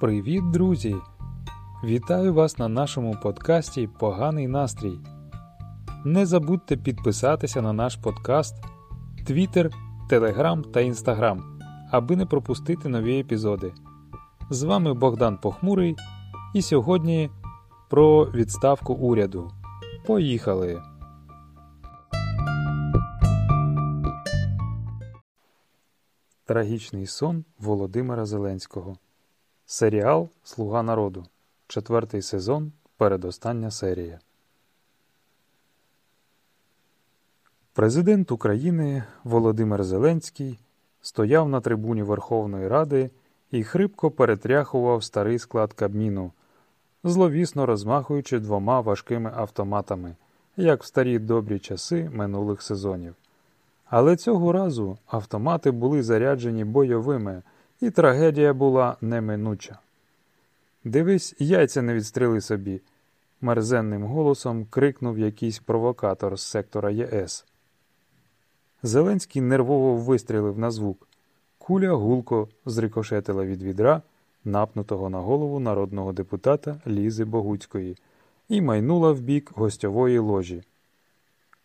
Привіт, друзі! Вітаю вас на нашому подкасті Поганий настрій. Не забудьте підписатися на наш подкаст, Твіттер, Телеграм та Інстаграм, аби не пропустити нові епізоди. З вами Богдан Похмурий, і сьогодні про відставку уряду. Поїхали! Трагічний сон Володимира Зеленського. Серіал Слуга народу. Четвертий сезон. Передостання серія. Президент України Володимир Зеленський стояв на трибуні Верховної Ради і хрипко перетряхував старий склад Кабміну, зловісно розмахуючи двома важкими автоматами, як в старі добрі часи минулих сезонів. Але цього разу автомати були заряджені бойовими, і трагедія була неминуча. Дивись, яйця не відстріли собі, мерзенним голосом крикнув якийсь провокатор з сектора ЄС. Зеленський нервово вистрілив на звук. Куля гулко зрикошетила від відра, напнутого на голову народного депутата Лізи Богуцької, і майнула в бік гостьової ложі.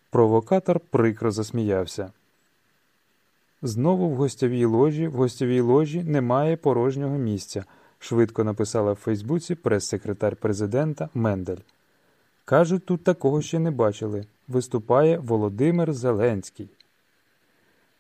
Провокатор прикро засміявся. Знову в гостьовій ложі, в гостьовій ложі немає порожнього місця, швидко написала в Фейсбуці прес-секретар президента Мендель. Кажуть, тут такого ще не бачили. Виступає Володимир Зеленський.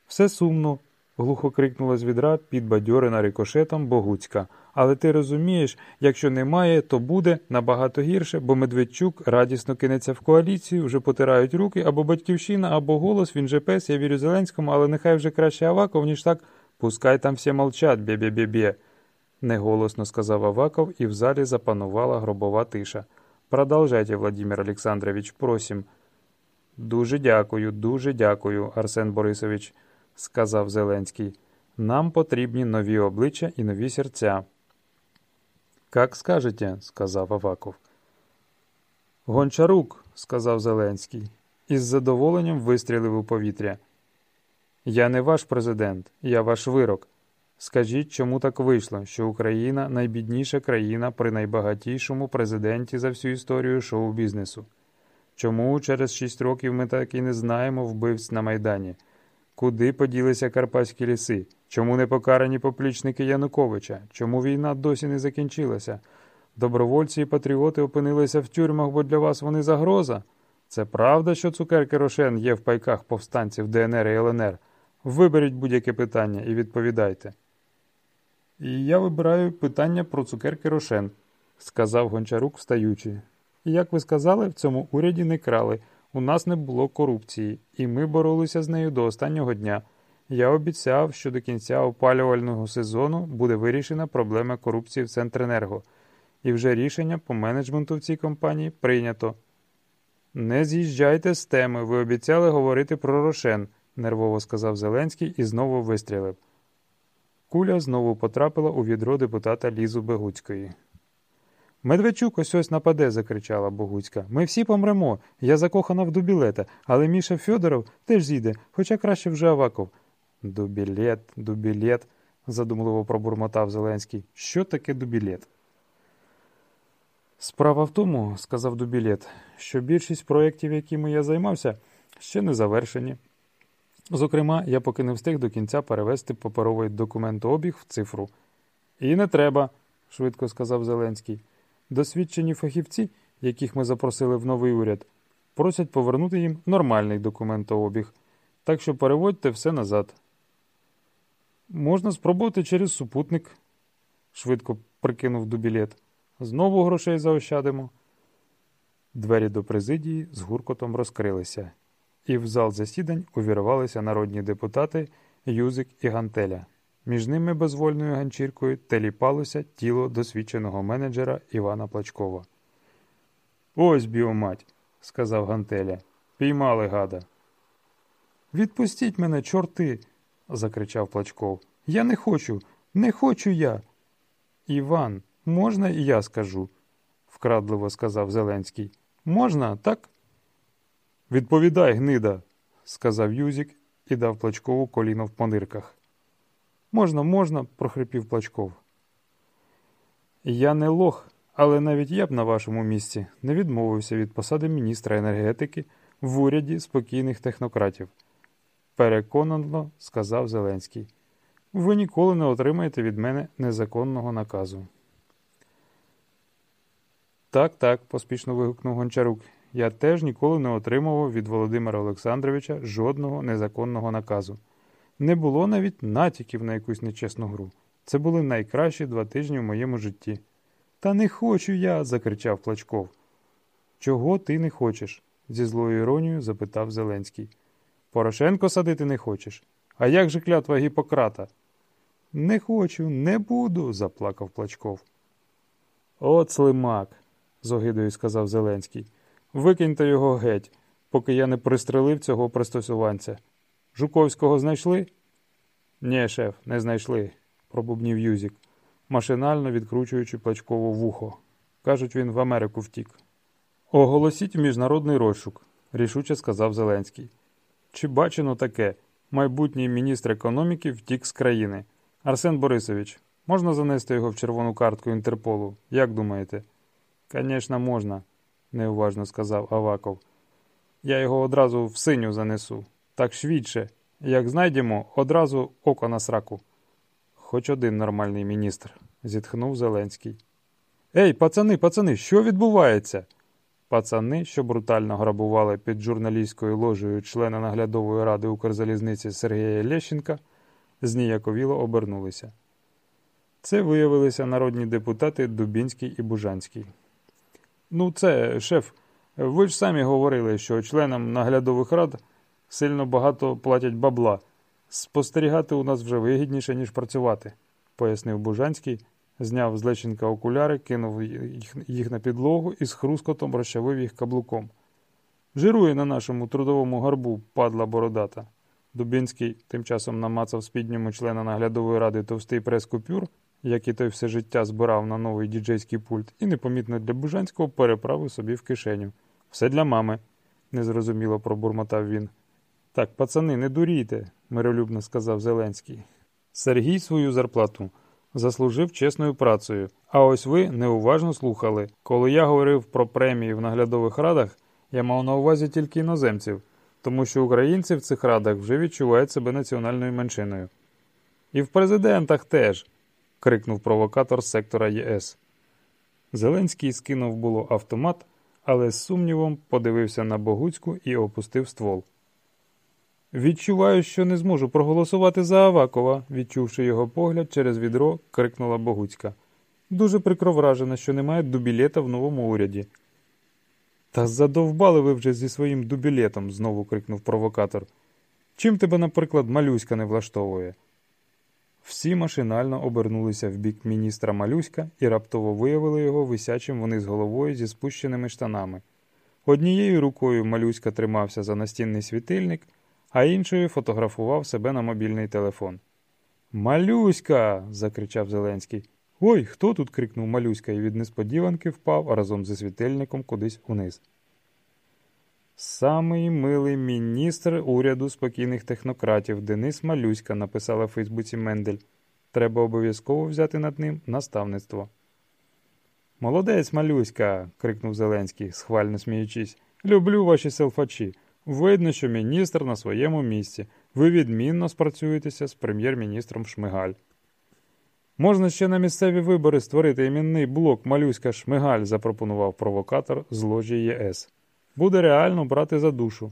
Все сумно, глухо крикнула з відра підбадьорена рикошетом Богуцька. Але ти розумієш, якщо немає, то буде набагато гірше, бо Медведчук радісно кинеться в коаліцію, вже потирають руки, або батьківщина, або голос, він же пес, я вірю Зеленському, але нехай вже краще Аваков, ніж так. Пускай там всі молчать, бє-бє-бє-бє. неголосно сказав Аваков, і в залі запанувала гробова тиша. Продовжайте, Владимир Олександрович, просим. Дуже дякую, дуже дякую, Арсен Борисович, сказав Зеленський. Нам потрібні нові обличчя і нові серця. Как скажете, сказав Аваков. Гончарук, сказав Зеленський, із задоволенням вистрілив у повітря. Я не ваш президент, я ваш вирок. Скажіть, чому так вийшло, що Україна найбідніша країна при найбагатішому президенті за всю історію шоу-бізнесу? Чому через шість років ми так і не знаємо вбивць на Майдані? Куди поділися Карпатські ліси? Чому не покарані поплічники Януковича? Чому війна досі не закінчилася? Добровольці і патріоти опинилися в тюрмах, бо для вас вони загроза? Це правда, що цукерки Рошен є в пайках повстанців ДНР і ЛНР? Виберіть будь-яке питання і відповідайте. І я вибираю питання про цукерки Рошен, сказав Гончарук, встаючи. І як ви сказали, в цьому уряді не крали. У нас не було корупції, і ми боролися з нею до останнього дня. Я обіцяв, що до кінця опалювального сезону буде вирішена проблема корупції в Центренерго, і вже рішення по менеджменту в цій компанії прийнято. Не з'їжджайте з теми, ви обіцяли говорити про Рошен, нервово сказав Зеленський і знову вистрілив. Куля знову потрапила у відро депутата Лізу Бегуцької. Медведчук ось ось нападе, закричала Богуцька. Ми всі помремо. Я закохана в дубілета, але Міша Фьодоров теж зійде, хоча краще вже Аваков. Дубілет, дубілет, задумливо пробурмотав Зеленський. Що таке дубілет? Справа в тому, сказав Дубілет, що більшість проєктів, якими я займався, ще не завершені. Зокрема, я поки не встиг до кінця перевести паперовий документообіг в цифру. І не треба, швидко сказав Зеленський. Досвідчені фахівці, яких ми запросили в новий уряд, просять повернути їм нормальний документообіг, так що переводьте все назад. Можна спробувати через супутник, швидко прикинув дубілет. Знову грошей заощадимо. Двері до президії з гуркотом розкрилися, і в зал засідань увірвалися народні депутати Юзик і Гантеля. Між ними безвольною ганчіркою теліпалося тіло досвідченого менеджера Івана Плачкова. Ось біомать, сказав Гантеля. Піймали гада. Відпустіть мене, чорти, закричав Плачков. Я не хочу, не хочу я. Іван, можна і я скажу, вкрадливо сказав Зеленський. Можна, так? Відповідай, гнида, сказав Юзік і дав Плачкову коліно в понирках. Можна, можна, прохрипів Плачков. Я не лох, але навіть я б на вашому місці не відмовився від посади міністра енергетики в уряді спокійних технократів. Переконано сказав Зеленський. Ви ніколи не отримаєте від мене незаконного наказу. Так, так, поспішно вигукнув Гончарук. Я теж ніколи не отримував від Володимира Олександровича жодного незаконного наказу. Не було навіть натяків на якусь нечесну гру. Це були найкращі два тижні в моєму житті. Та не хочу я. закричав Плачков. Чого ти не хочеш? зі злою іронією запитав Зеленський. Порошенко садити не хочеш. А як же клятва Гіппократа? Не хочу, не буду, заплакав Плачков. От слимак, з огидою сказав Зеленський. Викиньте його геть, поки я не пристрелив цього пристосуванця. Жуковського знайшли? Ні, шеф, не знайшли, пробубнів Юзік, машинально відкручуючи плачково вухо. Кажуть, він в Америку втік. Оголосіть міжнародний розшук, рішуче сказав Зеленський. Чи бачено таке? Майбутній міністр економіки втік з країни. Арсен Борисович, можна занести його в червону картку Інтерполу? Як думаєте? Звісно, можна, неуважно сказав Аваков. Я його одразу в синю занесу. Так швидше. Як знайдемо, одразу око на сраку. Хоч один нормальний міністр, зітхнув Зеленський. Ей, пацани, пацани, що відбувається? Пацани, що брутально грабували під журналістською ложею члена наглядової ради Укрзалізниці Сергія Лещенка, зніяковіло обернулися. Це виявилися народні депутати Дубінський і Бужанський. Ну, це, шеф, ви ж самі говорили, що членам наглядових рад сильно багато платять бабла. Спостерігати у нас вже вигідніше, ніж працювати, пояснив Бужанський, зняв з Лещенка окуляри, кинув їх на підлогу і з хрускотом розчавив їх каблуком. Жирує на нашому трудовому гарбу, падла бородата. Дубінський тим часом намацав спідньому члена наглядової ради товстий прес купюр, який той все життя збирав на новий діджейський пульт, і непомітно для Бужанського переправив собі в кишеню. Все для мами, незрозуміло пробурмотав він. Так, пацани, не дурійте, миролюбно сказав Зеленський. Сергій свою зарплату заслужив чесною працею. А ось ви неуважно слухали. Коли я говорив про премії в наглядових радах, я мав на увазі тільки іноземців, тому що українці в цих радах вже відчувають себе національною меншиною. І в президентах теж. крикнув провокатор сектора ЄС. Зеленський скинув було автомат, але з сумнівом подивився на Богуцьку і опустив ствол. Відчуваю, що не зможу проголосувати за Авакова, відчувши його погляд через відро, крикнула Богуцька. Дуже прикро вражена, що немає дубілета в новому уряді. Та задовбали ви вже зі своїм дубілетом, знову крикнув провокатор. Чим тебе, наприклад, малюська не влаштовує? Всі машинально обернулися в бік міністра Малюська і раптово виявили його висячим вниз головою зі спущеними штанами. Однією рукою малюська тримався за настінний світильник а іншою фотографував себе на мобільний телефон. Малюська. закричав Зеленський. Ой, хто тут? крикнув Малюська і від несподіванки впав разом зі світильником кудись униз. Самий милий міністр уряду спокійних технократів Денис Малюська написала в Фейсбуці Мендель. Треба обов'язково взяти над ним наставництво. Молодець, Малюська. крикнув Зеленський, схвально сміючись. Люблю ваші селфачі. Видно, що міністр на своєму місці. Ви відмінно спрацюєтеся з прем'єр-міністром Шмигаль. Можна ще на місцеві вибори створити іменний блок Малюська Шмигаль, запропонував провокатор з ложі ЄС. Буде реально брати за душу.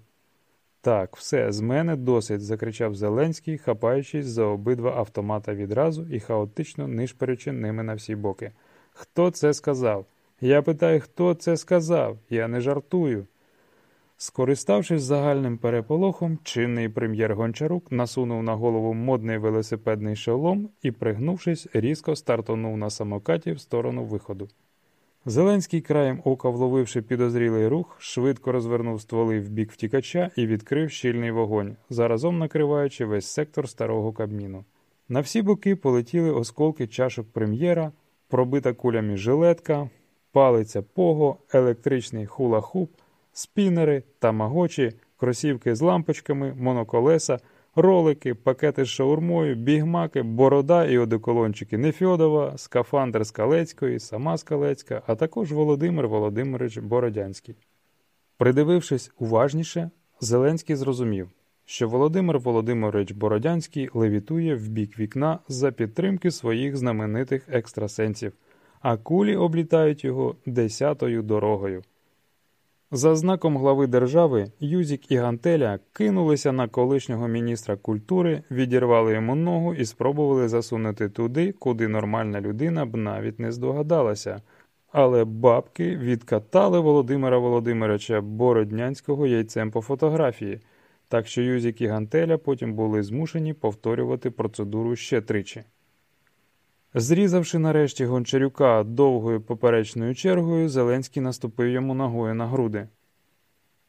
Так, все, з мене досить, закричав Зеленський, хапаючись за обидва автомата відразу і хаотично нишперючи ними на всі боки. Хто це сказав? Я питаю, хто це сказав? Я не жартую. Скориставшись загальним переполохом, чинний прем'єр Гончарук насунув на голову модний велосипедний шолом і, пригнувшись, різко стартонув на самокаті в сторону виходу. Зеленський краєм ока, вловивши підозрілий рух, швидко розвернув стволи в бік втікача і відкрив щільний вогонь, заразом накриваючи весь сектор старого кабміну. На всі боки полетіли осколки чашок прем'єра, пробита кулями жилетка, палиця пого, електричний хула-хуп спінери, тамагочі, кросівки з лампочками, моноколеса, Ролики, пакети з шаурмою, бігмаки, борода і одеколончики Нефьодова, скафандр Скалецької, сама Скалецька, а також Володимир Володимирович Бородянський. Придивившись уважніше, Зеленський зрозумів, що Володимир Володимирович Бородянський левітує в бік вікна за підтримки своїх знаменитих екстрасенсів, а кулі облітають його десятою дорогою. За знаком глави держави Юзік і Гантеля кинулися на колишнього міністра культури, відірвали йому ногу і спробували засунути туди, куди нормальна людина б навіть не здогадалася. Але бабки відкатали Володимира Володимировича Бороднянського яйцем по фотографії, так що Юзік і Гантеля потім були змушені повторювати процедуру ще тричі. Зрізавши нарешті Гончарюка довгою поперечною чергою, Зеленський наступив йому ногою на груди.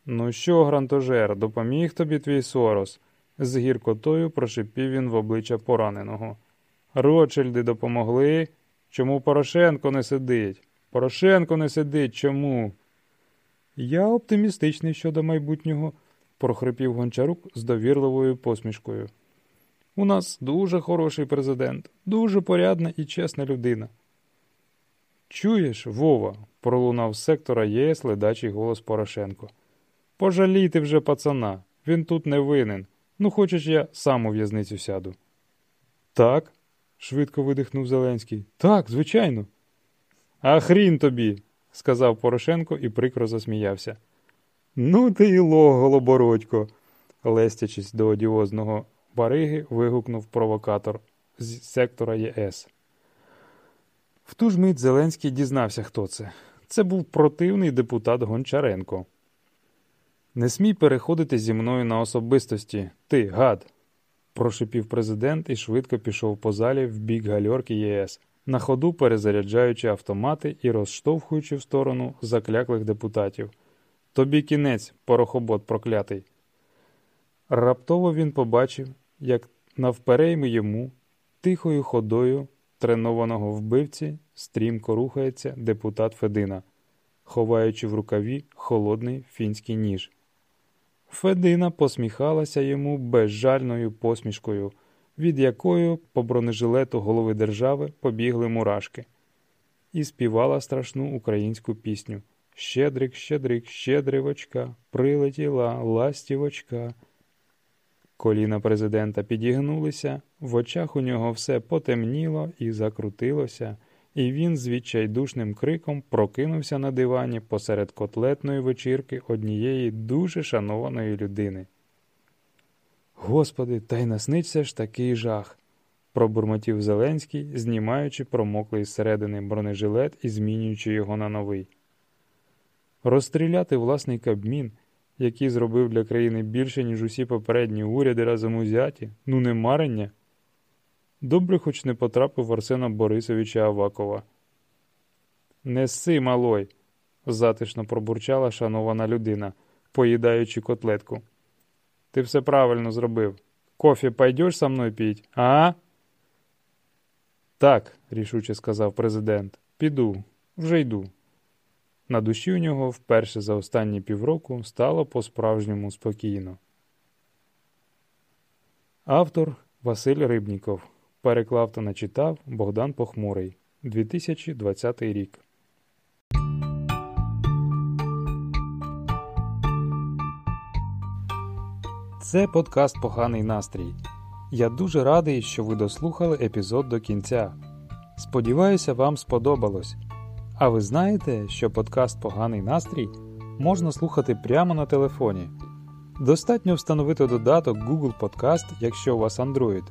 Ну що, грантожер, допоміг тобі твій сорос? з гіркотою прошипів він в обличчя пораненого. Ротшильди допомогли. Чому Порошенко не сидить? Порошенко не сидить чому? Я оптимістичний щодо майбутнього, прохрипів Гончарук з довірливою посмішкою. У нас дуже хороший президент, дуже порядна і чесна людина. Чуєш, Вова, пролунав з сектора ЄС ледачий голос Порошенко. Пожалійте вже пацана, він тут не винен. Ну, хочеш, я сам у в'язницю сяду. Так, швидко видихнув Зеленський. Так, звичайно. А хрін тобі, сказав Порошенко і прикро засміявся. Ну, ти і лох, голобородько, лестячись до одіозного бариги, вигукнув провокатор з сектора ЄС. В ту ж мить Зеленський дізнався, хто це. Це був противний депутат Гончаренко. Не смій переходити зі мною на особистості, ти, гад, прошипів президент і швидко пішов по залі в бік гальорки ЄС, на ходу перезаряджаючи автомати і розштовхуючи в сторону закляклих депутатів. Тобі кінець, порохобот проклятий. Раптово він побачив, як навперейми йому, тихою ходою тренованого вбивці, стрімко рухається депутат Федина, ховаючи в рукаві холодний фінський ніж. Федина посміхалася йому безжальною посмішкою, від якої по бронежилету голови держави побігли мурашки, і співала страшну українську пісню Щедрик, щедрик, щедривочка, прилетіла ластівочка. Коліна президента підігнулися, в очах у нього все потемніло і закрутилося, і він з відчайдушним криком прокинувся на дивані посеред котлетної вечірки однієї дуже шанованої людини. Господи, та й насниться ж такий жах, пробурмотів Зеленський, знімаючи промоклий зсередини бронежилет і змінюючи його на новий. Розстріляти власний кабмін який зробив для країни більше, ніж усі попередні уряди разом узяті, ну не марення. Добре, хоч не потрапив Арсена Борисовича Авакова. Неси, малой, затишно пробурчала шанована людина, поїдаючи котлетку. Ти все правильно зробив. Кофі пойдеш со мною піть, а? Так, рішуче сказав президент. Піду, вже йду. На душі у нього вперше за останні півроку стало по-справжньому спокійно. Автор Василь Рибніков. Переклав та начитав Богдан Похмурий 2020 рік. Це подкаст Поганий настрій. Я дуже радий, що ви дослухали епізод до кінця. Сподіваюся, вам сподобалось. А ви знаєте, що подкаст Поганий настрій можна слухати прямо на телефоні. Достатньо встановити додаток Google Podcast, якщо у вас Android,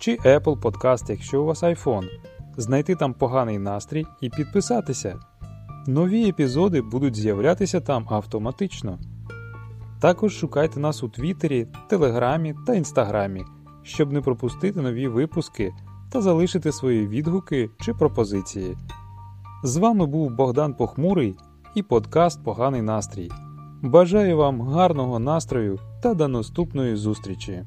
чи Apple Podcast, якщо у вас iPhone, знайти там поганий настрій і підписатися. Нові епізоди будуть з'являтися там автоматично. Також шукайте нас у Твіттері, Телеграмі та Інстаграмі, щоб не пропустити нові випуски та залишити свої відгуки чи пропозиції. З вами був Богдан Похмурий і подкаст Поганий настрій. Бажаю вам гарного настрою та до наступної зустрічі!